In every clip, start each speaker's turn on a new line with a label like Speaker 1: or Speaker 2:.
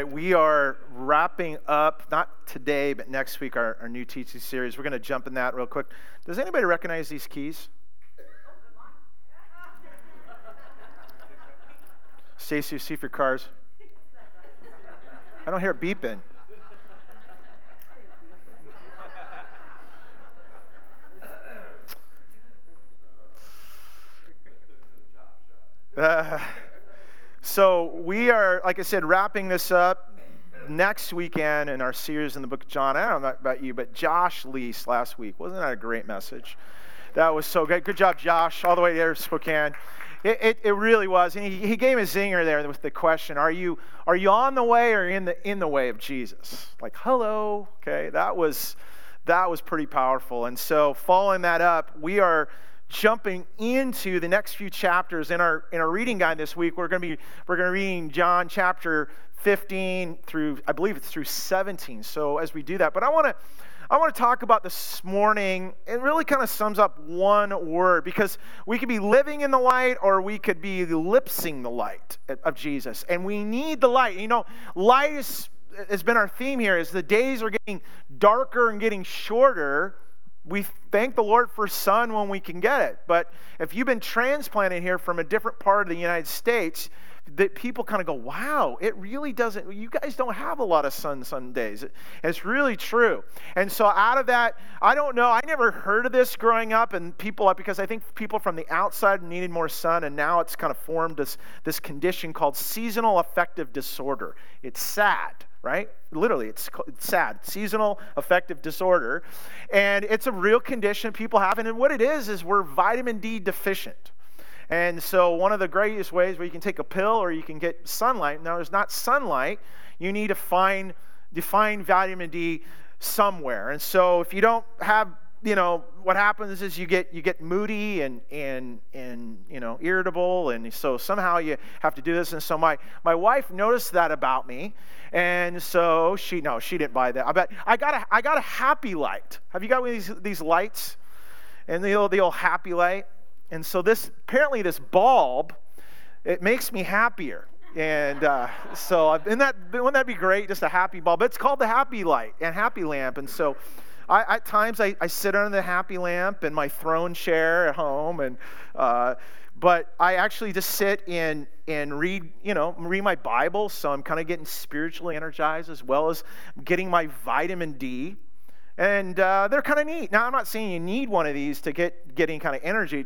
Speaker 1: Right, we are wrapping up, not today, but next week, our, our new teaching series. We're going to jump in that real quick. Does anybody recognize these keys? Stacy, see if your car's. I don't hear beeping. Uh, so we are, like I said, wrapping this up next weekend in our series in the book of John. I don't know about you, but Josh Lease last week wasn't that a great message? That was so good. Good job, Josh, all the way there to Spokane. It, it, it, really was. And he, he gave a zinger there with the question, are you, are you on the way or in the, in the way of Jesus? Like, hello. Okay, that was, that was pretty powerful. And so following that up, we are jumping into the next few chapters in our in our reading guide this week. We're going to be we're going to reading john chapter 15 through i believe it's through 17 so as we do that. But i want to i want to talk about this morning it really kind of sums up one word because we could be living in the light or we could be lipsing the light of jesus and we need the light. You know light is, has been our theme here is the days are getting darker and getting shorter we thank the Lord for sun when we can get it. But if you've been transplanted here from a different part of the United States, that people kind of go, wow, it really doesn't, you guys don't have a lot of sun some days. It's really true. And so out of that, I don't know, I never heard of this growing up and people, because I think people from the outside needed more sun and now it's kind of formed this, this condition called seasonal affective disorder. It's sad right? Literally, it's, it's sad. Seasonal affective disorder. And it's a real condition people have. And what it is, is we're vitamin D deficient. And so, one of the greatest ways where you can take a pill or you can get sunlight. Now, there's not sunlight. You need to find define vitamin D somewhere. And so, if you don't have, you know, what happens is you get you get moody and and and you know irritable, and so somehow you have to do this. And so my my wife noticed that about me, and so she no she didn't buy that. I bet I got a I got a happy light. Have you got one of these these lights? And the old the old happy light. And so this apparently this bulb, it makes me happier. And uh, so isn't that wouldn't that be great? Just a happy bulb. It's called the happy light and happy lamp. And so I, at times I, I, sit under the happy lamp in my throne chair at home, and uh, but I actually just sit and and read, you know, read my Bible. So I'm kind of getting spiritually energized as well as getting my vitamin D and uh, they're kind of neat. Now, I'm not saying you need one of these to get getting kind of energy,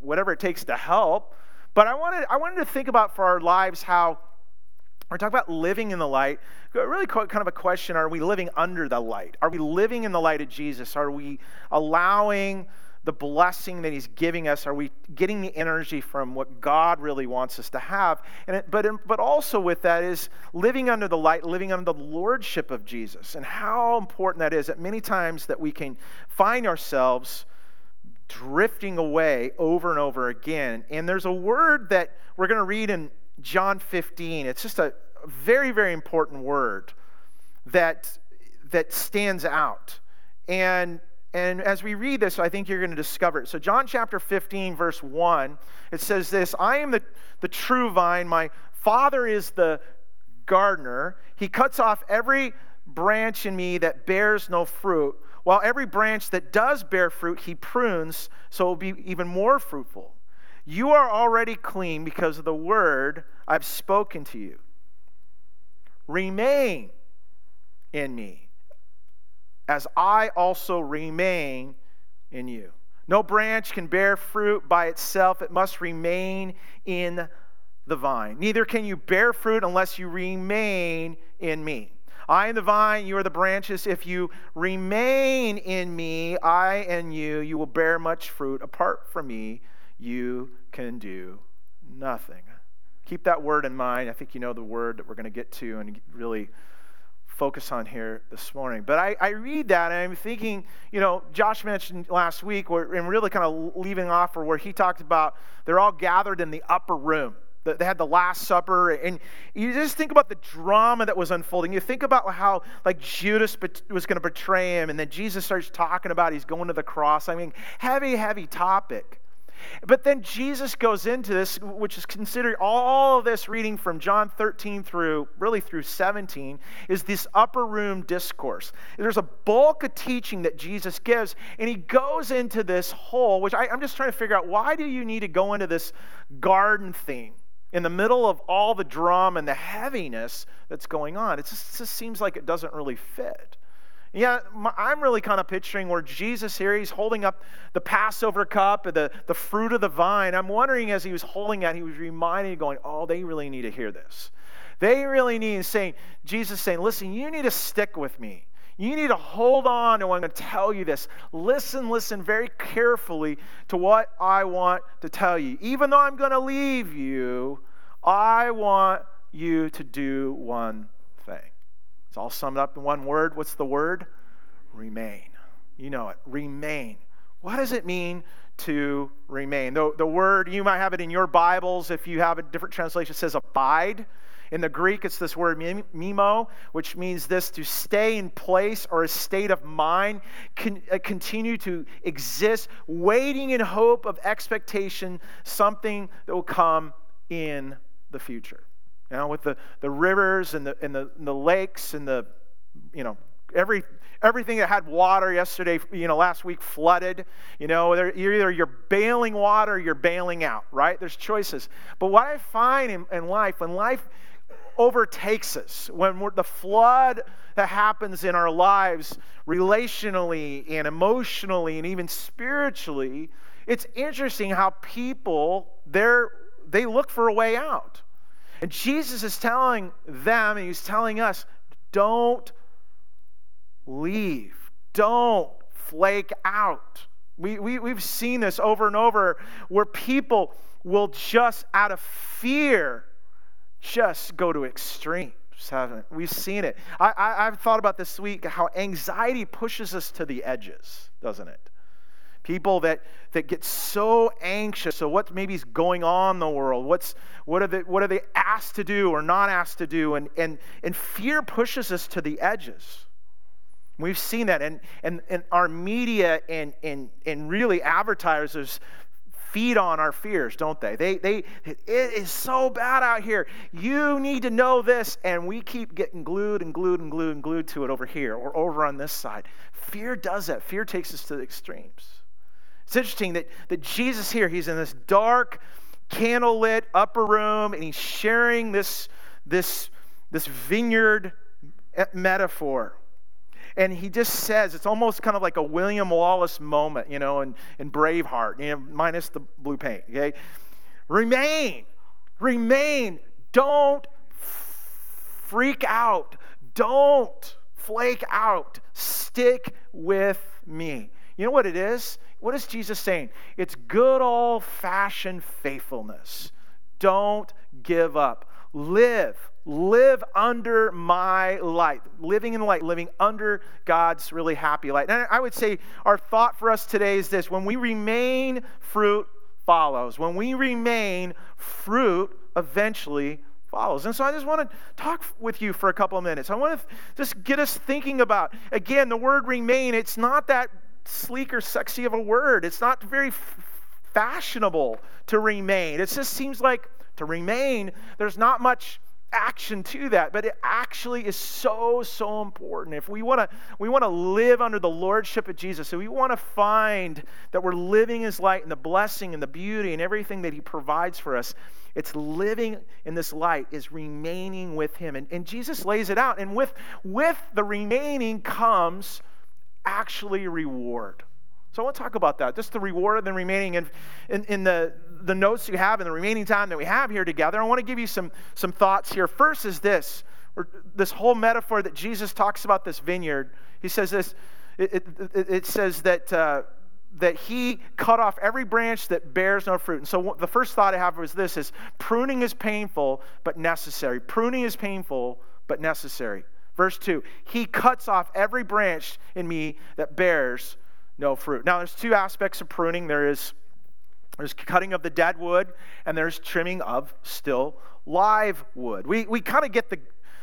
Speaker 1: whatever it takes to help. But I wanted, I wanted to think about for our lives how we're talking about living in the light. Really, kind of a question: Are we living under the light? Are we living in the light of Jesus? Are we allowing the blessing that He's giving us? Are we getting the energy from what God really wants us to have? And it, but, um, but also with that is living under the light, living under the lordship of Jesus, and how important that is. That many times that we can find ourselves drifting away over and over again. And there's a word that we're going to read in John 15. It's just a very, very important word that that stands out. And and as we read this, I think you're going to discover it. So, John chapter 15, verse 1, it says this I am the, the true vine, my Father is the gardener. He cuts off every branch in me that bears no fruit, while every branch that does bear fruit, he prunes so it will be even more fruitful. You are already clean because of the word I've spoken to you. Remain in me as I also remain in you. No branch can bear fruit by itself, it must remain in the vine. Neither can you bear fruit unless you remain in me. I am the vine, you are the branches. If you remain in me, I and you, you will bear much fruit. Apart from me, you can do nothing. Keep that word in mind. I think you know the word that we're going to get to and really focus on here this morning. But I, I read that and I'm thinking, you know, Josh mentioned last week, and really kind of leaving off where he talked about they're all gathered in the upper room. They had the Last Supper, and you just think about the drama that was unfolding. You think about how, like, Judas was going to betray him, and then Jesus starts talking about he's going to the cross. I mean, heavy, heavy topic. But then Jesus goes into this, which is considered all of this reading from John 13 through really through 17, is this upper room discourse. There's a bulk of teaching that Jesus gives, and he goes into this whole, which I, I'm just trying to figure out why do you need to go into this garden theme? in the middle of all the drama and the heaviness that's going on. Just, it just seems like it doesn't really fit. Yeah, I'm really kind of picturing where Jesus here, he's holding up the Passover cup, the, the fruit of the vine. I'm wondering as he was holding that, he was reminding, going, oh, they really need to hear this. They really need, saying, Jesus saying, listen, you need to stick with me. You need to hold on to what I'm going to tell you this. Listen, listen very carefully to what I want to tell you. Even though I'm going to leave you, I want you to do one thing. It's all summed up in one word. What's the word? Remain. You know it. Remain. What does it mean to remain? The, the word, you might have it in your Bibles if you have a different translation, says abide. In the Greek, it's this word meno, which means this to stay in place or a state of mind, con- uh, continue to exist, waiting in hope of expectation, something that will come in the future. You know, with the, the rivers and the, and the, and the lakes and the, you know, every, everything that had water yesterday, you know, last week flooded. You know, you're either you're bailing water or you're bailing out, right? There's choices. But what I find in, in life, when life overtakes us, when the flood that happens in our lives, relationally and emotionally and even spiritually, it's interesting how people, they look for a way out. And Jesus is telling them, and he's telling us, don't leave. Don't flake out. We, we, we've seen this over and over where people will just, out of fear, just go to extremes, haven't we? We've seen it. I, I, I've thought about this week how anxiety pushes us to the edges, doesn't it? People that, that get so anxious. So what maybe is going on in the world? What's what are they what are they asked to do or not asked to do? And and and fear pushes us to the edges. We've seen that. And and, and our media and and and really advertisers feed on our fears don't they? They they it is so bad out here. You need to know this. And we keep getting glued and glued and glued and glued to it over here or over on this side. Fear does that. Fear takes us to the extremes it's interesting that, that Jesus here, he's in this dark, candlelit upper room, and he's sharing this, this, this vineyard metaphor. And he just says, it's almost kind of like a William Wallace moment, you know, in, in Braveheart, you know, minus the blue paint, okay? Remain, remain, don't freak out, don't flake out, stick with me. You know what it is? What is Jesus saying? It's good old fashioned faithfulness. Don't give up. Live. Live under my light. Living in the light, living under God's really happy light. And I would say our thought for us today is this when we remain, fruit follows. When we remain, fruit eventually follows. And so I just want to talk with you for a couple of minutes. I want to just get us thinking about, again, the word remain, it's not that sleek or sexy of a word. It's not very f- fashionable to remain. It just seems like to remain, there's not much action to that but it actually is so so important if we want to we want to live under the lordship of jesus so we want to find that we're living his light and the blessing and the beauty and everything that he provides for us it's living in this light is remaining with him and, and jesus lays it out and with with the remaining comes actually reward. So I want to talk about that, just the reward and the remaining. In, in, the, the notes you have in the remaining time that we have here together, I want to give you some, some thoughts here. First is this, this whole metaphor that Jesus talks about this vineyard. He says this, it, it, it says that, uh, that he cut off every branch that bears no fruit. And so the first thought I have was this, is pruning is painful but necessary. Pruning is painful but necessary. Verse 2 He cuts off every branch in me that bears no fruit. Now, there's two aspects of pruning there is There's cutting of the dead wood, and there's trimming of still live wood. We, we kind of get the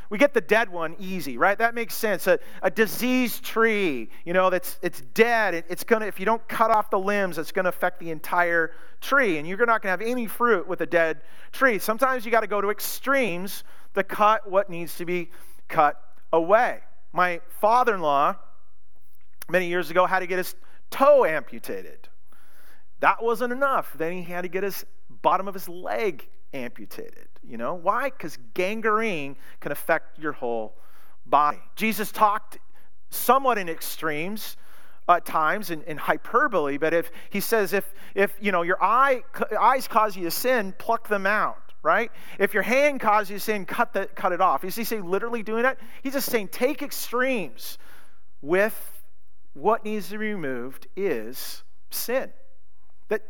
Speaker 1: we get the dead one easy, right? That makes sense. A, a diseased tree, you know, that's it's dead. It, it's gonna if you don't cut off the limbs, it's gonna affect the entire tree, and you're not gonna have any fruit with a dead tree. Sometimes you got to go to extremes to cut what needs to be cut away. My father-in-law, many years ago, had to get his toe amputated. That wasn't enough. Then he had to get his bottom of his leg amputated. You know why? Because gangrene can affect your whole body. Jesus talked somewhat in extremes at times in, in, hyperbole, but if he says if if you know your eye eyes cause you to sin, pluck them out. Right? If your hand causes you sin, cut the, cut it off. Is he saying literally doing that? He's just saying take extremes with what needs to be removed is sin. That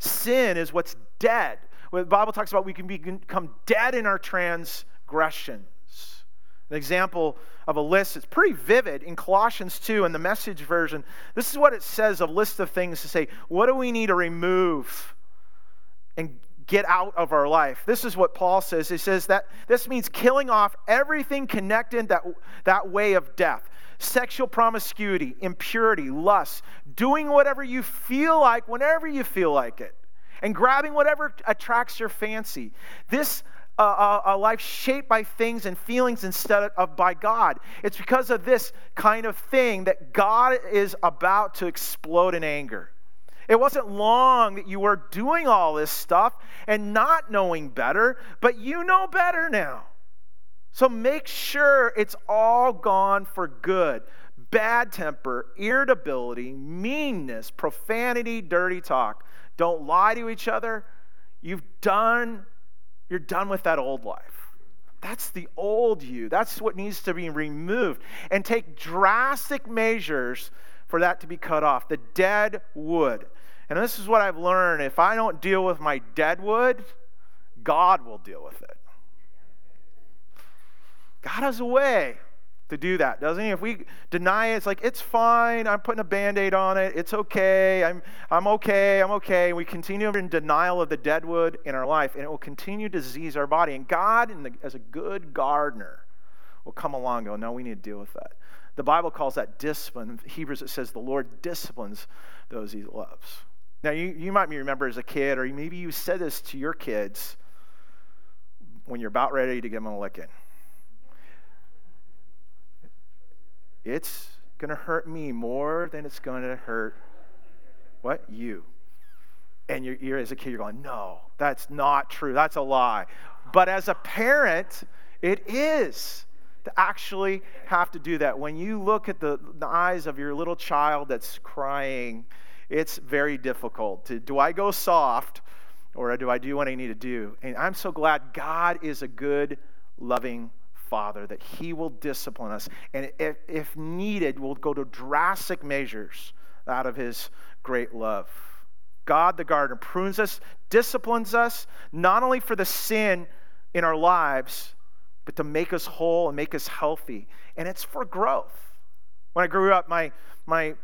Speaker 1: sin is what's dead. The Bible talks about we can become dead in our transgressions. An example of a list that's pretty vivid in Colossians 2 in the message version. This is what it says a list of things to say, what do we need to remove and get out of our life? This is what Paul says. He says that this means killing off everything connected that, that way of death sexual promiscuity, impurity, lust, doing whatever you feel like whenever you feel like it, and grabbing whatever attracts your fancy. This uh, uh a life shaped by things and feelings instead of by God. It's because of this kind of thing that God is about to explode in anger. It wasn't long that you were doing all this stuff and not knowing better, but you know better now. So make sure it's all gone for good. Bad temper, irritability, meanness, profanity, dirty talk. Don't lie to each other. You've done, you're done with that old life. That's the old you. That's what needs to be removed. And take drastic measures for that to be cut off. The dead wood. And this is what I've learned. If I don't deal with my dead wood, God will deal with it. God has a way to do that, doesn't he? If we deny it, it's like, it's fine. I'm putting a band aid on it. It's okay. I'm, I'm okay. I'm okay. We continue in denial of the deadwood in our life, and it will continue to disease our body. And God, the, as a good gardener, will come along and go, no, we need to deal with that. The Bible calls that discipline. In Hebrews, it says the Lord disciplines those he loves. Now, you, you might remember as a kid, or maybe you said this to your kids when you're about ready to give them a licking. it's going to hurt me more than it's going to hurt what? You. And you're, you're, as a kid, you're going, no, that's not true. That's a lie. But as a parent, it is to actually have to do that. When you look at the, the eyes of your little child that's crying, it's very difficult. To, do I go soft or do I do what I need to do? And I'm so glad God is a good, loving Father, that He will discipline us. And if, if needed, will go to drastic measures out of His great love. God, the gardener, prunes us, disciplines us, not only for the sin in our lives, but to make us whole and make us healthy. And it's for growth. When I grew up, my, my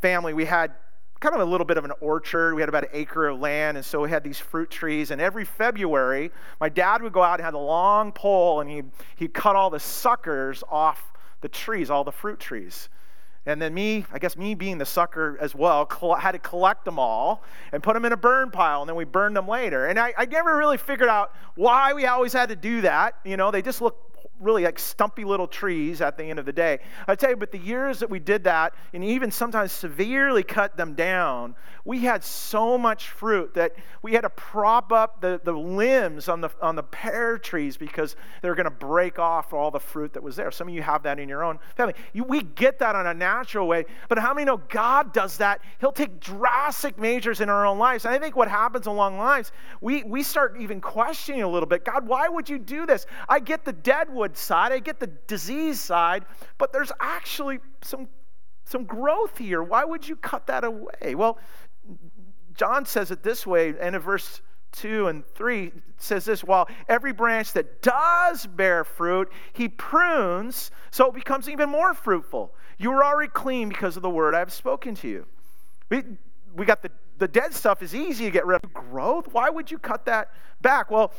Speaker 1: family, we had kind of a little bit of an orchard. We had about an acre of land, and so we had these fruit trees. And every February, my dad would go out and had a long pole, and he'd, he'd cut all the suckers off the trees, all the fruit trees. And then me, I guess me being the sucker as well, had to collect them all and put them in a burn pile, and then we burned them later. And I, I never really figured out why we always had to do that. You know, they just look really like stumpy little trees at the end of the day. I tell you, but the years that we did that, and even sometimes severely cut them down, we had so much fruit that we had to prop up the, the limbs on the, on the pear trees because they were going to break off all the fruit that was there. Some of you have that in your own family. You, we get that on a natural way, but how many know God does that? He'll take drastic measures in our own lives. And I think what happens along lives, we, we start even questioning a little bit God, why would you do this? I get the deadwood side, I get the disease side, but there's actually some, some growth here. Why would you cut that away? Well, John says it this way, and in verse 2 and 3 says this while every branch that does bear fruit, he prunes so it becomes even more fruitful. You are already clean because of the word I have spoken to you. We, we got the the dead stuff is easy to get rid of. Growth? Why would you cut that back? Well,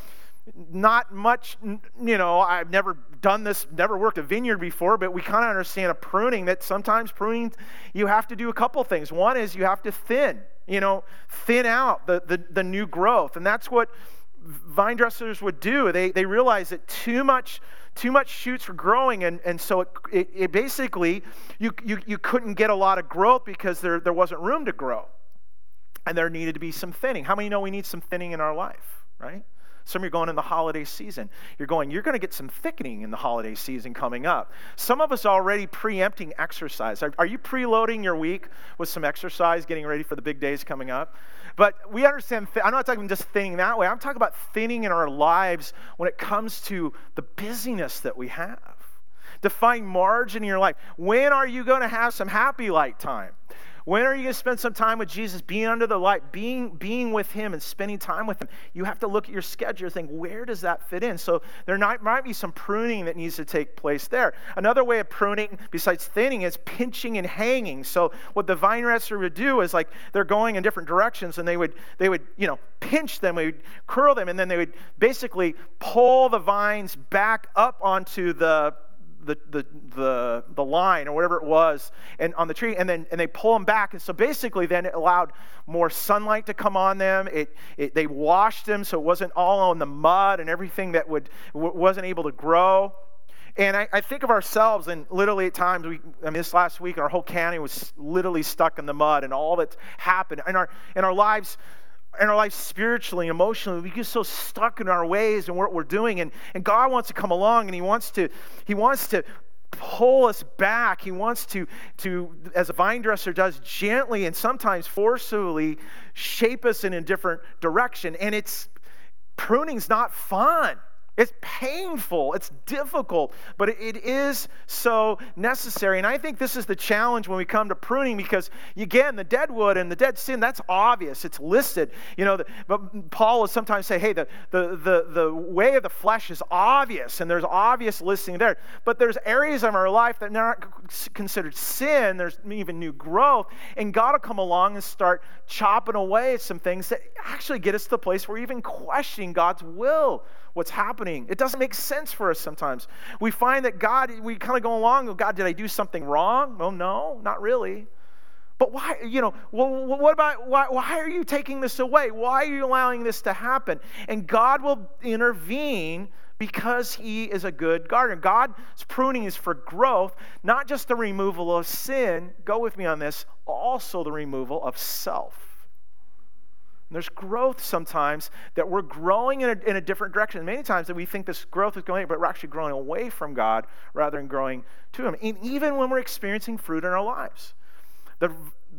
Speaker 1: not much, you know, I've never done this, never worked a vineyard before, but we kind of understand a pruning that sometimes pruning, you have to do a couple things. One is you have to thin, you know, thin out the, the, the new growth. And that's what vine dressers would do. They, they realized that too much too much shoots were growing, and, and so it, it, it basically, you, you, you couldn't get a lot of growth because there, there wasn't room to grow. And there needed to be some thinning. How many know we need some thinning in our life, right? Some of you are going in the holiday season. You're going, you're going to get some thickening in the holiday season coming up. Some of us already preempting exercise. Are, are you preloading your week with some exercise, getting ready for the big days coming up? But we understand, I'm not talking just thinning that way. I'm talking about thinning in our lives when it comes to the busyness that we have. Define margin in your life. When are you going to have some happy light time? When are you going to spend some time with Jesus, being under the light, being, being with Him and spending time with Him? You have to look at your schedule and think, where does that fit in? So there might, might be some pruning that needs to take place there. Another way of pruning, besides thinning, is pinching and hanging. So what the vine dresser would do is like they're going in different directions and they would, they would you know, pinch them, they would curl them, and then they would basically pull the vines back up onto the the, the, the, the line or whatever it was and on the tree and then and they pull them back. And so basically then it allowed more sunlight to come on them. It, it they washed them so it wasn't all on the mud and everything that would wasn't able to grow. And I, I, think of ourselves, and literally at times, we, I mean, this last week, our whole county was literally stuck in the mud, and all that's happened in our in our lives in our life spiritually, emotionally, we get so stuck in our ways and what we're doing. And, and God wants to come along and He wants to, He wants to pull us back. He wants to, to, as a vine dresser does, gently and sometimes forcefully shape us in a different direction. And it's pruning's not fun. It's painful, it's difficult, but it is so necessary. And I think this is the challenge when we come to pruning because, again, the dead wood and the dead sin, that's obvious. It's listed. You know, but Paul will sometimes say, hey, the, the, the, the way of the flesh is obvious, and there's obvious listing there. But there's areas of our life that are not considered sin, there's even new growth, and God will come along and start chopping away at some things that actually get us to the place where we're even questioning God's will what's happening. It doesn't make sense for us sometimes. We find that God, we kind of go along, oh, God, did I do something wrong? Well, no, not really. But why, you know, well, what about, why, why are you taking this away? Why are you allowing this to happen? And God will intervene because He is a good gardener. God's pruning is for growth, not just the removal of sin. Go with me on this, also the removal of self. There's growth sometimes that we're growing in a, in a different direction. Many times that we think this growth is going, but we're actually growing away from God rather than growing to Him. And even when we're experiencing fruit in our lives. The,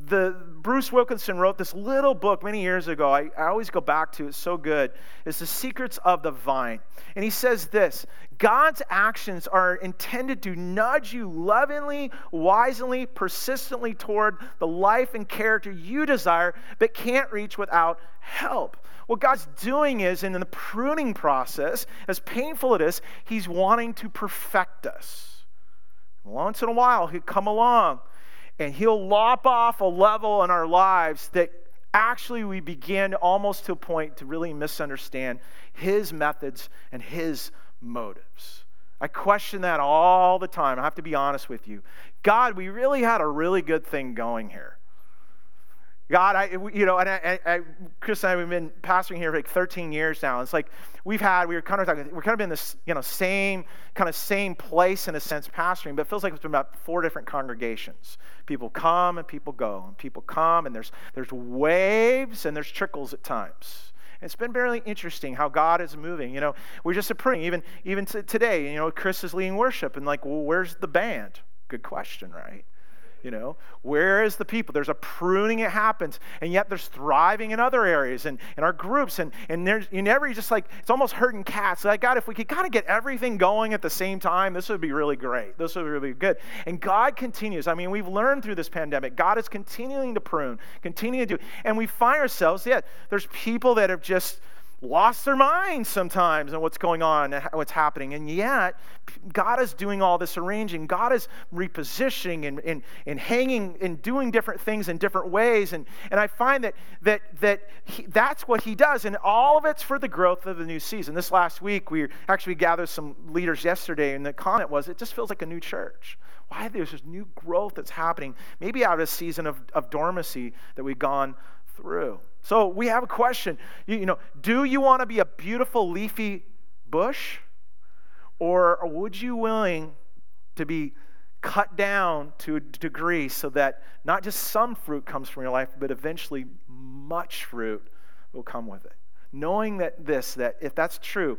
Speaker 1: the Bruce Wilkinson wrote this little book many years ago. I, I always go back to it. It's so good. It's the secrets of the vine. And he says this God's actions are intended to nudge you lovingly, wisely, persistently toward the life and character you desire, but can't reach without help. What God's doing is, in the pruning process, as painful it is, He's wanting to perfect us. Once in a while, He'll come along and He'll lop off a level in our lives that actually we begin almost to a point to really misunderstand His methods and His motives. I question that all the time. I have to be honest with you. God, we really had a really good thing going here. God, I, you know, and I, I, Chris and I, we've been pastoring here for like 13 years now. It's like we've had, we were kind of talking, we're kind of in this, you know, same, kind of same place in a sense pastoring, but it feels like it's been about four different congregations. People come and people go, and people come, and there's, there's waves and there's trickles at times. It's been very interesting how God is moving. You know, we're just praying. Even even today, you know, Chris is leading worship, and like, well, where's the band? Good question, right? You know, where is the people? There's a pruning that happens, and yet there's thriving in other areas and in our groups. And, and there's, you never just like, it's almost herding cats. Like, God, if we could kind of get everything going at the same time, this would be really great. This would be really good. And God continues. I mean, we've learned through this pandemic, God is continuing to prune, continuing to do. And we find ourselves, yeah, there's people that have just, lost their minds sometimes on what's going on and what's happening. And yet, God is doing all this arranging. God is repositioning and, and, and hanging and doing different things in different ways. And, and I find that, that, that he, that's what He does. And all of it's for the growth of the new season. This last week, we actually gathered some leaders yesterday, and the comment was it just feels like a new church. Why? There's this new growth that's happening, maybe out of a season of, of dormancy that we've gone through. So we have a question. You, you know, do you want to be a beautiful leafy bush? Or would you willing to be cut down to a degree so that not just some fruit comes from your life, but eventually much fruit will come with it? Knowing that this, that if that's true,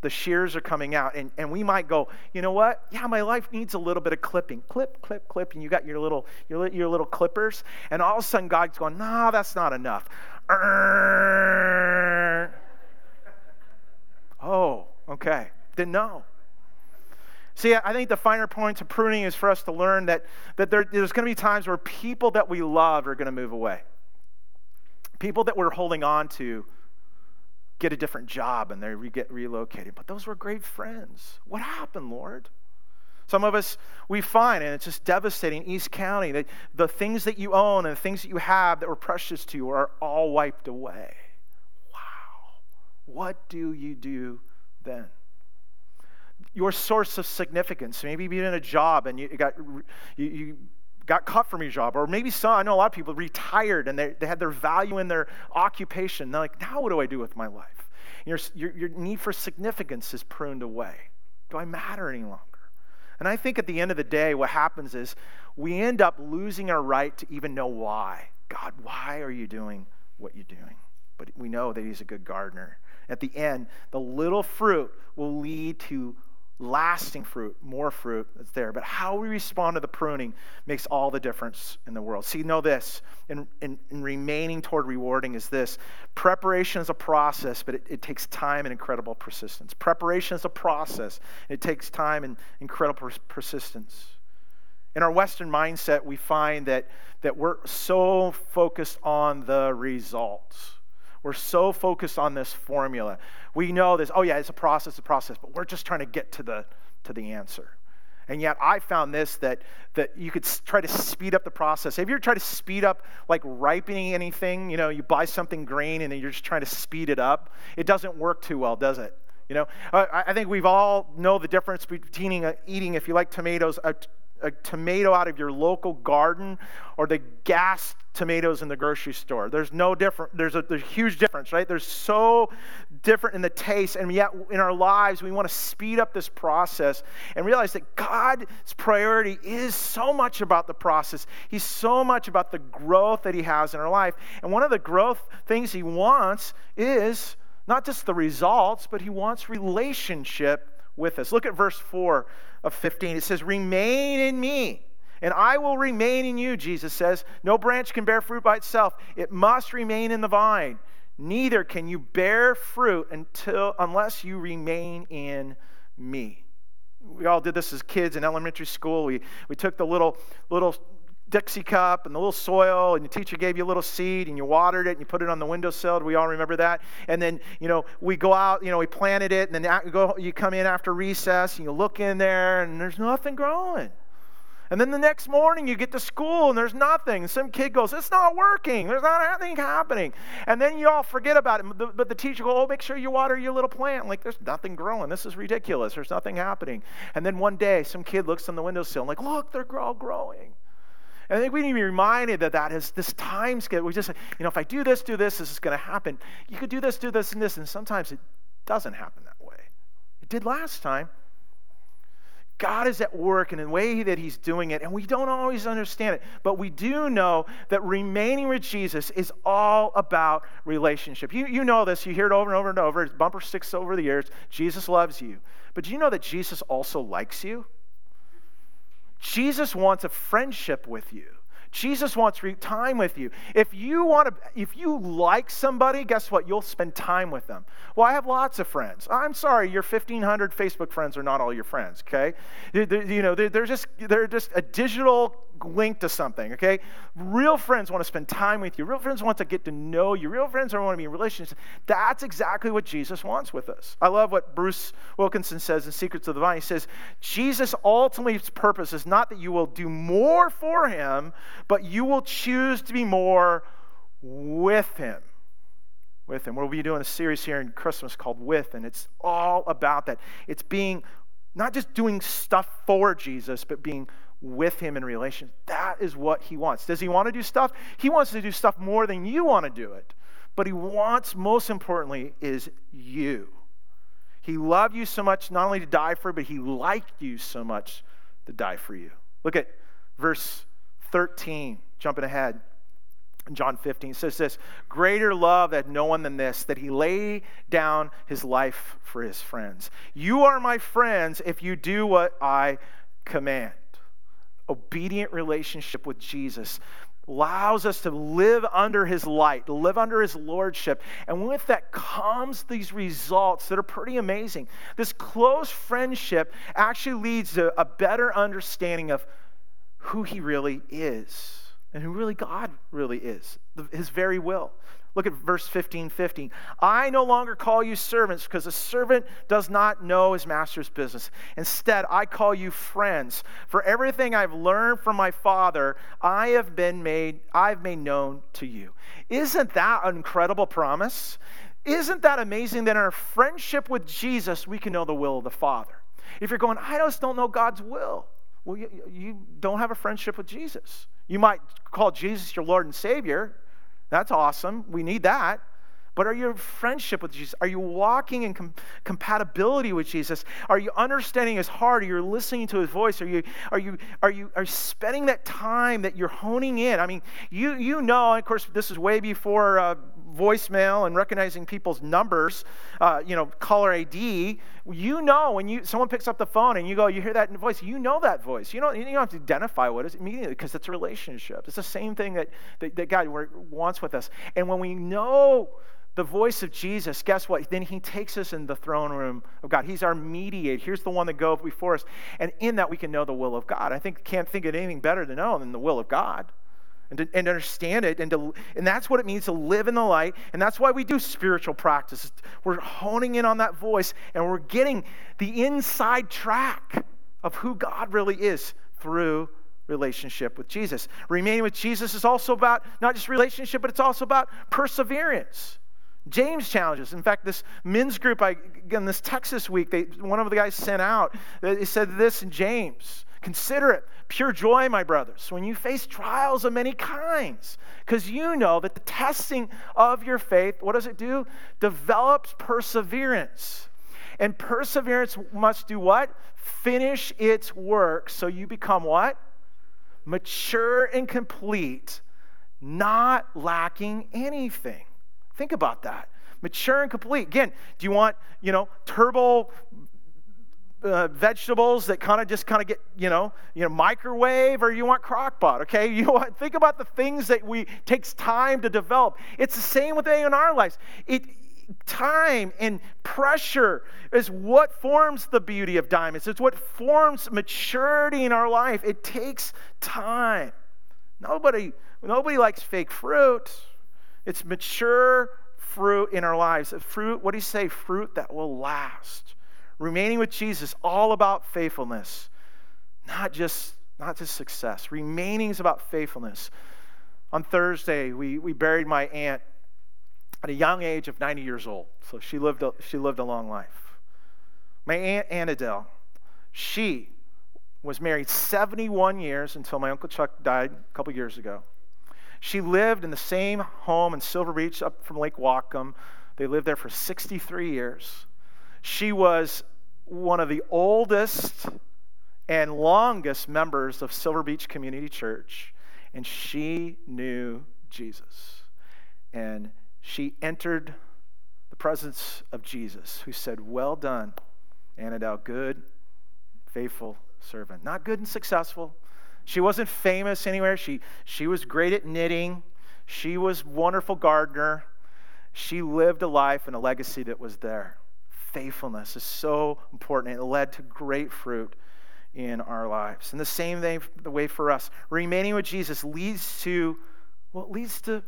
Speaker 1: the shears are coming out and, and we might go you know what? Yeah my life needs a little bit of clipping. Clip clip clip and you got your little your, your little clippers and all of a sudden god's going nah that's not enough. Oh okay. Didn't know See, I think the finer points of pruning is for us to learn that, that there, there's going to be times where people that we love are going to move away. People that we're holding on to get a different job and they re- get relocated. But those were great friends. What happened, Lord? Some of us, we find, and it's just devastating, East County, that the things that you own and the things that you have that were precious to you are all wiped away. Wow. What do you do then? Your source of significance. Maybe you've been in a job and you got you, you got cut from your job, or maybe some, I know a lot of people retired and they, they had their value in their occupation. They're like, now what do I do with my life? Your, your, your need for significance is pruned away. Do I matter any longer? And I think at the end of the day, what happens is we end up losing our right to even know why. God, why are you doing what you're doing? But we know that He's a good gardener. At the end, the little fruit will lead to lasting fruit, more fruit that's there. But how we respond to the pruning makes all the difference in the world. See, know this in, in, in remaining toward rewarding is this preparation is a process, but it, it takes time and incredible persistence. Preparation is a process, it takes time and incredible persistence. In our Western mindset, we find that, that we're so focused on the results we're so focused on this formula. We know this, oh yeah, it's a process, a process, but we're just trying to get to the, to the answer. And yet I found this that, that you could try to speed up the process. Have you ever tried to speed up like ripening anything? You know, you buy something green and then you're just trying to speed it up. It doesn't work too well, does it? You know, I, think we've all know the difference between uh, eating, if you like tomatoes, uh, a, a tomato out of your local garden or the gas tomatoes in the grocery store. There's no different. There's a, there's a huge difference, right? There's so different in the taste, and yet in our lives we want to speed up this process and realize that God's priority is so much about the process. He's so much about the growth that He has in our life, and one of the growth things He wants is not just the results, but He wants relationship with us. Look at verse 4 of 15. It says, Remain in me, and I will remain in you, Jesus says. No branch can bear fruit by itself, it must remain in the vine. Neither can you bear fruit until unless you remain in me. We all did this as kids in elementary school. We, we took the little little Dixie cup and the little soil, and the teacher gave you a little seed, and you watered it, and you put it on the windowsill. Do we all remember that? And then, you know, we go out, you know, we planted it, and then you, come in after recess, and you look in there, and there's nothing growing. And then the next morning you get to school and there's nothing. Some kid goes, It's not working. There's not anything happening. And then you all forget about it. But the teacher goes, Oh, make sure you water your little plant. Like, there's nothing growing. This is ridiculous. There's nothing happening. And then one day some kid looks on the windowsill and, like, Look, they're all growing. And I think we need to be reminded that that is this time scale. We just, you know, if I do this, do this, this is going to happen. You could do this, do this, and this, and sometimes it doesn't happen that way. It did last time. God is at work in the way that He's doing it, and we don't always understand it. But we do know that remaining with Jesus is all about relationship. You, you know this, you hear it over and over and over. It's bumper sticks over the years. Jesus loves you. But do you know that Jesus also likes you? Jesus wants a friendship with you. Jesus wants time with you. If you want to, if you like somebody, guess what? You'll spend time with them. Well, I have lots of friends. I'm sorry, your 1,500 Facebook friends are not all your friends. Okay, you know they're just they're just a digital linked to something, okay? Real friends want to spend time with you. Real friends want to get to know you. Real friends want to be in relationships. That's exactly what Jesus wants with us. I love what Bruce Wilkinson says in Secrets of the Vine. He says, Jesus' ultimately purpose is not that you will do more for him, but you will choose to be more with him with him. We'll be doing a series here in Christmas called With, and it's all about that. It's being not just doing stuff for Jesus, but being with him in relation. That is what he wants. Does he want to do stuff? He wants to do stuff more than you want to do it. But he wants, most importantly, is you. He loved you so much, not only to die for, but he liked you so much to die for you. Look at verse 13, jumping ahead. John 15 says this Greater love had no one than this, that he lay down his life for his friends. You are my friends if you do what I command. Obedient relationship with Jesus allows us to live under his light, to live under his lordship. And with that comes these results that are pretty amazing. This close friendship actually leads to a better understanding of who he really is and who really God really is, his very will. Look at verse 15 15. I no longer call you servants because a servant does not know his master's business. Instead, I call you friends. For everything I've learned from my Father, I have been made, I've made known to you. Isn't that an incredible promise? Isn't that amazing that in our friendship with Jesus, we can know the will of the Father? If you're going, I just don't know God's will, well, you, you don't have a friendship with Jesus. You might call Jesus your Lord and Savior. That's awesome. We need that. But are you in friendship with Jesus? Are you walking in com- compatibility with Jesus? Are you understanding his heart? Are you listening to his voice? Are you, are you, are you, are you spending that time that you're honing in? I mean, you, you know, of course, this is way before uh, voicemail and recognizing people's numbers, uh, you know, caller ID, you know when you someone picks up the phone and you go, you hear that voice, you know that voice. You don't, you don't have to identify what it is immediately because it's a relationship. It's the same thing that, that, that God wants with us. And when we know the voice of Jesus, guess what? Then he takes us in the throne room of God. He's our mediator. Here's the one that goes before us. And in that we can know the will of God. I think can't think of anything better to know than the will of God and to, and understand it. And, to, and that's what it means to live in the light. And that's why we do spiritual practices. We're honing in on that voice and we're getting the inside track of who God really is through relationship with Jesus. Remaining with Jesus is also about not just relationship, but it's also about perseverance. James challenges. In fact, this men's group, I, again, this Texas week, they, one of the guys sent out, they said this in James. Consider it pure joy, my brothers, when you face trials of many kinds, because you know that the testing of your faith, what does it do? Develops perseverance. And perseverance must do what? Finish its work so you become what? Mature and complete, not lacking anything. Think about that. Mature and complete. Again, do you want, you know, turbo uh, vegetables that kind of just kind of get you know you know microwave or you want crock pot okay? You know think about the things that we takes time to develop. It's the same with A in our lives. It time and pressure is what forms the beauty of diamonds. It's what forms maturity in our life. It takes time. Nobody nobody likes fake fruit. It's mature fruit in our lives. Fruit what do you say? Fruit that will last remaining with Jesus, all about faithfulness, not just, not just success. Remaining is about faithfulness. On Thursday, we, we buried my aunt at a young age of 90 years old. So she lived a, she lived a long life. My aunt Annadelle, she was married 71 years until my Uncle Chuck died a couple years ago. She lived in the same home in Silver Beach up from Lake Whatcom. They lived there for 63 years. She was one of the oldest and longest members of Silver Beach Community Church, and she knew Jesus. And she entered the presence of Jesus, who said, Well done, Annadelle, good, faithful servant. Not good and successful. She wasn't famous anywhere. She, she was great at knitting. She was wonderful gardener. She lived a life and a legacy that was there faithfulness is so important. It led to great fruit in our lives. And the same thing, the way for us. Remaining with Jesus leads to, well, it leads to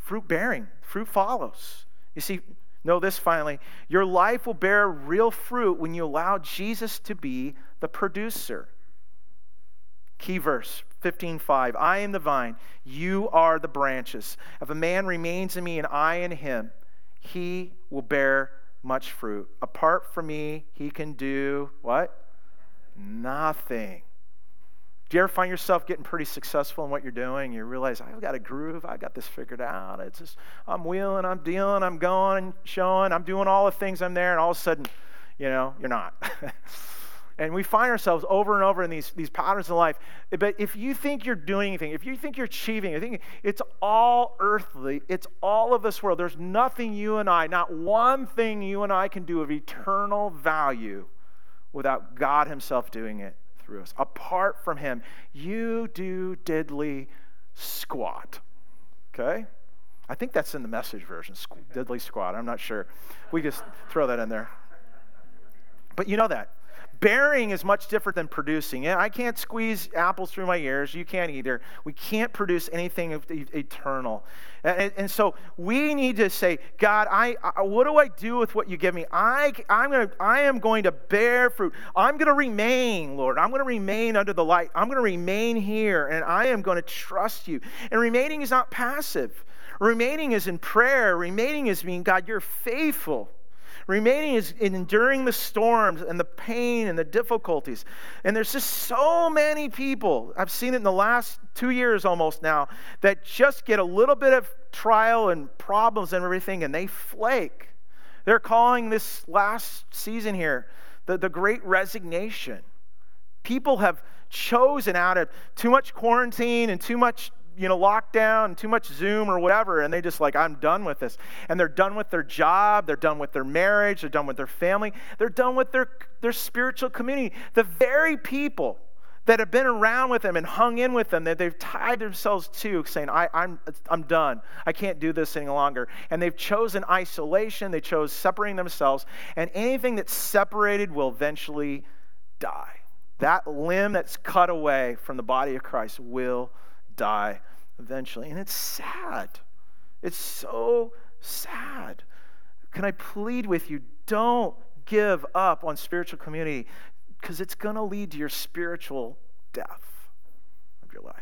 Speaker 1: fruit bearing. Fruit follows. You see, know this finally your life will bear real fruit when you allow Jesus to be the producer. Key verse 15:5 I am the vine, you are the branches. If a man remains in me and I in him, he will bear much fruit. Apart from me, he can do what? Nothing. Do you ever find yourself getting pretty successful in what you're doing? You realize, I've got a groove, I've got this figured out. It's just, I'm wheeling, I'm dealing, I'm going, and showing, I'm doing all the things I'm there, and all of a sudden, you know, you're not. and we find ourselves over and over in these, these patterns in life. But if you think you're doing anything, if you think you're achieving, I think it's all earthly, it's all of this world. There's nothing you and I, not one thing you and I can do of eternal value without God Himself doing it through us. Apart from Him, you do diddly squat. Okay? I think that's in the message version, diddly squat. I'm not sure. We just throw that in there. But you know that. Bearing is much different than producing. I can't squeeze apples through my ears. You can't either. We can't produce anything eternal. And, and so we need to say, God, I, I, what do I do with what you give me? I, I'm gonna, I am going to bear fruit. I'm going to remain, Lord. I'm going to remain under the light. I'm going to remain here, and I am going to trust you. And remaining is not passive. Remaining is in prayer. Remaining is being, God, you're faithful. Remaining is enduring the storms and the pain and the difficulties. And there's just so many people, I've seen it in the last two years almost now, that just get a little bit of trial and problems and everything and they flake. They're calling this last season here the, the great resignation. People have chosen out of too much quarantine and too much you know, lockdown, too much Zoom or whatever, and they just like, I'm done with this. And they're done with their job, they're done with their marriage, they're done with their family, they're done with their, their spiritual community. The very people that have been around with them and hung in with them that they've tied themselves to, saying, I, I'm, I'm done. I can't do this any longer. And they've chosen isolation, they chose separating themselves, and anything that's separated will eventually die. That limb that's cut away from the body of Christ will die eventually. And it's sad. It's so sad. Can I plead with you? Don't give up on spiritual community because it's going to lead to your spiritual death of your life.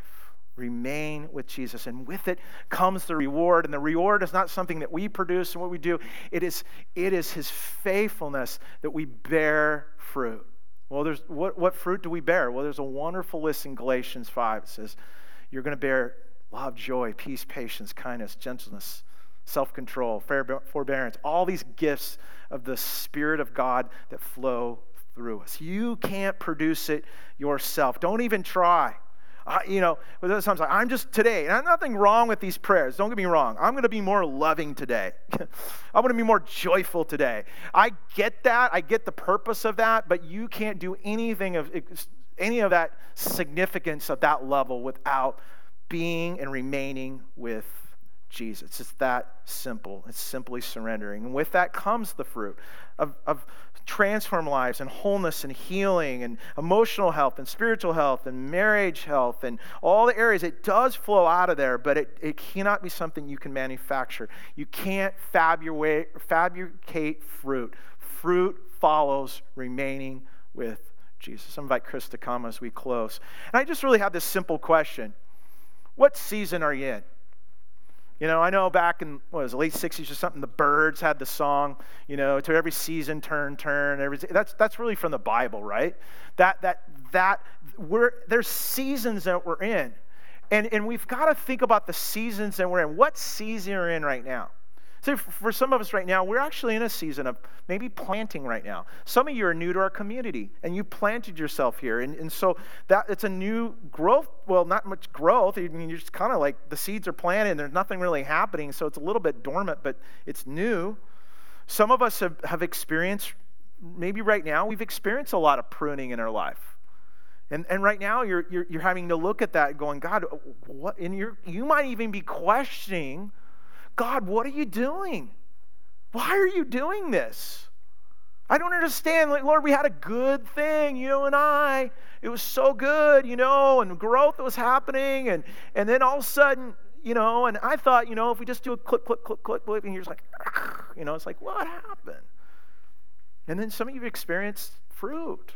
Speaker 1: Remain with Jesus, and with it comes the reward. And the reward is not something that we produce and what we do, it is, it is His faithfulness that we bear fruit. Well, there's, what, what fruit do we bear? Well, there's a wonderful list in Galatians 5. It says, you're going to bear love, joy, peace, patience, kindness, gentleness, self control, forbearance, all these gifts of the Spirit of God that flow through us. You can't produce it yourself. Don't even try. You know, sometimes like, I'm just today, and there's nothing wrong with these prayers. Don't get me wrong. I'm going to be more loving today. I'm going to be more joyful today. I get that. I get the purpose of that, but you can't do anything of any of that significance of that level without being and remaining with Jesus. It's that simple. It's simply surrendering. And with that comes the fruit of, of transform lives and wholeness and healing and emotional health and spiritual health and marriage health and all the areas. It does flow out of there, but it, it cannot be something you can manufacture. You can't fabricate fruit. Fruit follows remaining with Jesus. I invite Chris to come as we close. And I just really have this simple question What season are you in? You know, I know back in what was late '60s or something, the Byrds had the song, you know, to every season turn, turn. Every that's that's really from the Bible, right? That that that we're there's seasons that we're in, and and we've got to think about the seasons that we're in. What season are in right now? So for some of us right now, we're actually in a season of maybe planting right now. Some of you are new to our community and you planted yourself here. And, and so that it's a new growth. Well, not much growth. I mean, you're just kind of like the seeds are planted and there's nothing really happening. So it's a little bit dormant, but it's new. Some of us have, have experienced, maybe right now, we've experienced a lot of pruning in our life. And, and right now, you're, you're, you're having to look at that going, God, uh, what? And you you might even be questioning God, what are you doing? Why are you doing this? I don't understand. Like, Lord, we had a good thing, you and I. It was so good, you know, and growth was happening. And, and then all of a sudden, you know, and I thought, you know, if we just do a click, click, click, click, click, and you're just like, you know, it's like, what happened? And then some of you have experienced fruit.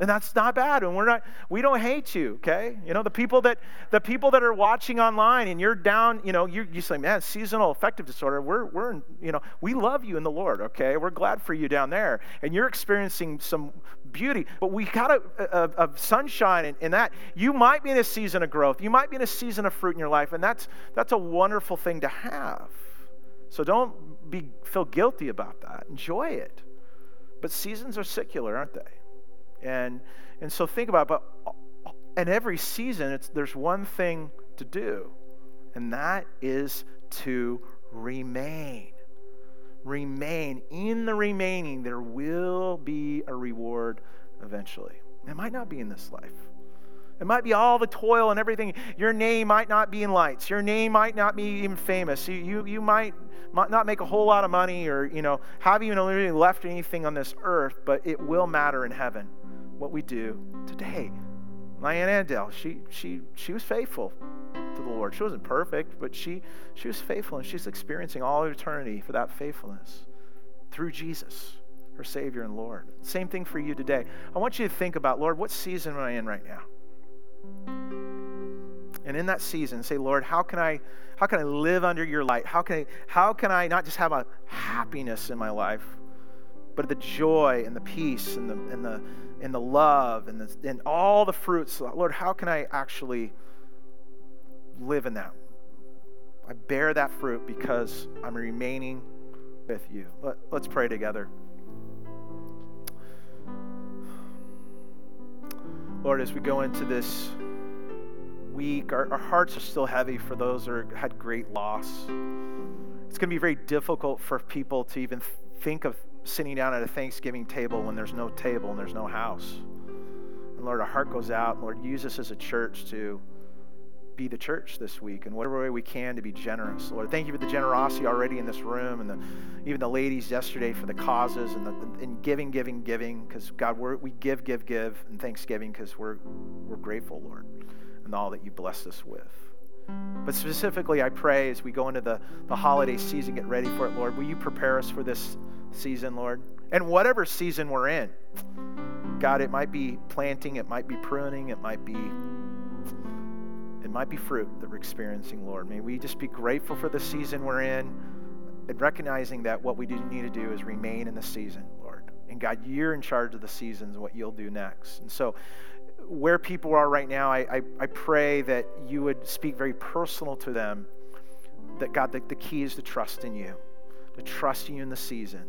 Speaker 1: And that's not bad. And we're not, we don't hate you, okay? You know, the people that the people that are watching online and you're down, you know, you you say, man, seasonal affective disorder, we're we're you know, we love you in the Lord, okay? We're glad for you down there. And you're experiencing some beauty. But we got a, a, a sunshine in, in that. You might be in a season of growth. You might be in a season of fruit in your life, and that's that's a wonderful thing to have. So don't be feel guilty about that. Enjoy it. But seasons are secular, aren't they? And, and so think about but in every season, it's, there's one thing to do, and that is to remain. Remain. In the remaining, there will be a reward eventually. It might not be in this life. It might be all the toil and everything. Your name might not be in lights. Your name might not be even famous. You, you, you might, might not make a whole lot of money or, you know, have even really left anything on this earth, but it will matter in heaven what we do today. Diane Andell, she, she, she was faithful to the Lord. She wasn't perfect, but she, she was faithful, and she's experiencing all eternity for that faithfulness through Jesus, her Savior and Lord. Same thing for you today. I want you to think about, Lord, what season am I in right now? And in that season, say, Lord, how can I, how can I live under your light? How can I, how can I not just have a happiness in my life, but the joy and the peace and the, and the, and the love and, the, and all the fruits. Lord, how can I actually live in that? I bear that fruit because I'm remaining with you. Let, let's pray together. Lord, as we go into this week, our, our hearts are still heavy for those who had great loss. It's going to be very difficult for people to even think of sitting down at a Thanksgiving table when there's no table and there's no house. And Lord, our heart goes out. Lord, use us as a church to be the church this week in whatever way we can to be generous. Lord, thank you for the generosity already in this room and the, even the ladies yesterday for the causes and, the, and giving, giving, giving. Because God, we give, give, give in Thanksgiving because we're, we're grateful, Lord, and all that you blessed us with. But specifically, I pray as we go into the, the holiday season, get ready for it, Lord, will you prepare us for this season, Lord. And whatever season we're in, God, it might be planting, it might be pruning, it might be it might be fruit that we're experiencing, Lord. May we just be grateful for the season we're in and recognizing that what we do need to do is remain in the season, Lord. And God, you're in charge of the seasons and what you'll do next. And so where people are right now, I, I, I pray that you would speak very personal to them. That God, the, the key is to trust in you, to trust you in the season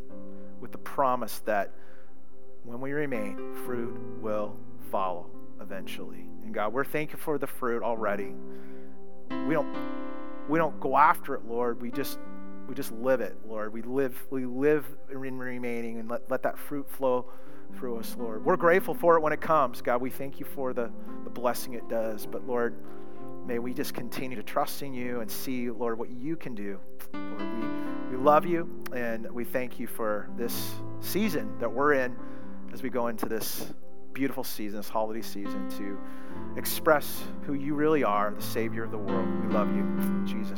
Speaker 1: with the promise that when we remain, fruit will follow eventually. And God, we're thankful for the fruit already. We don't we don't go after it, Lord. We just we just live it, Lord. We live we live in remaining and let, let that fruit flow through us, Lord. We're grateful for it when it comes. God, we thank you for the, the blessing it does. But Lord, may we just continue to trust in you and see, Lord, what you can do. Lord, we we love you and we thank you for this season that we're in as we go into this beautiful season, this holiday season, to express who you really are, the Savior of the world. We love you, Jesus.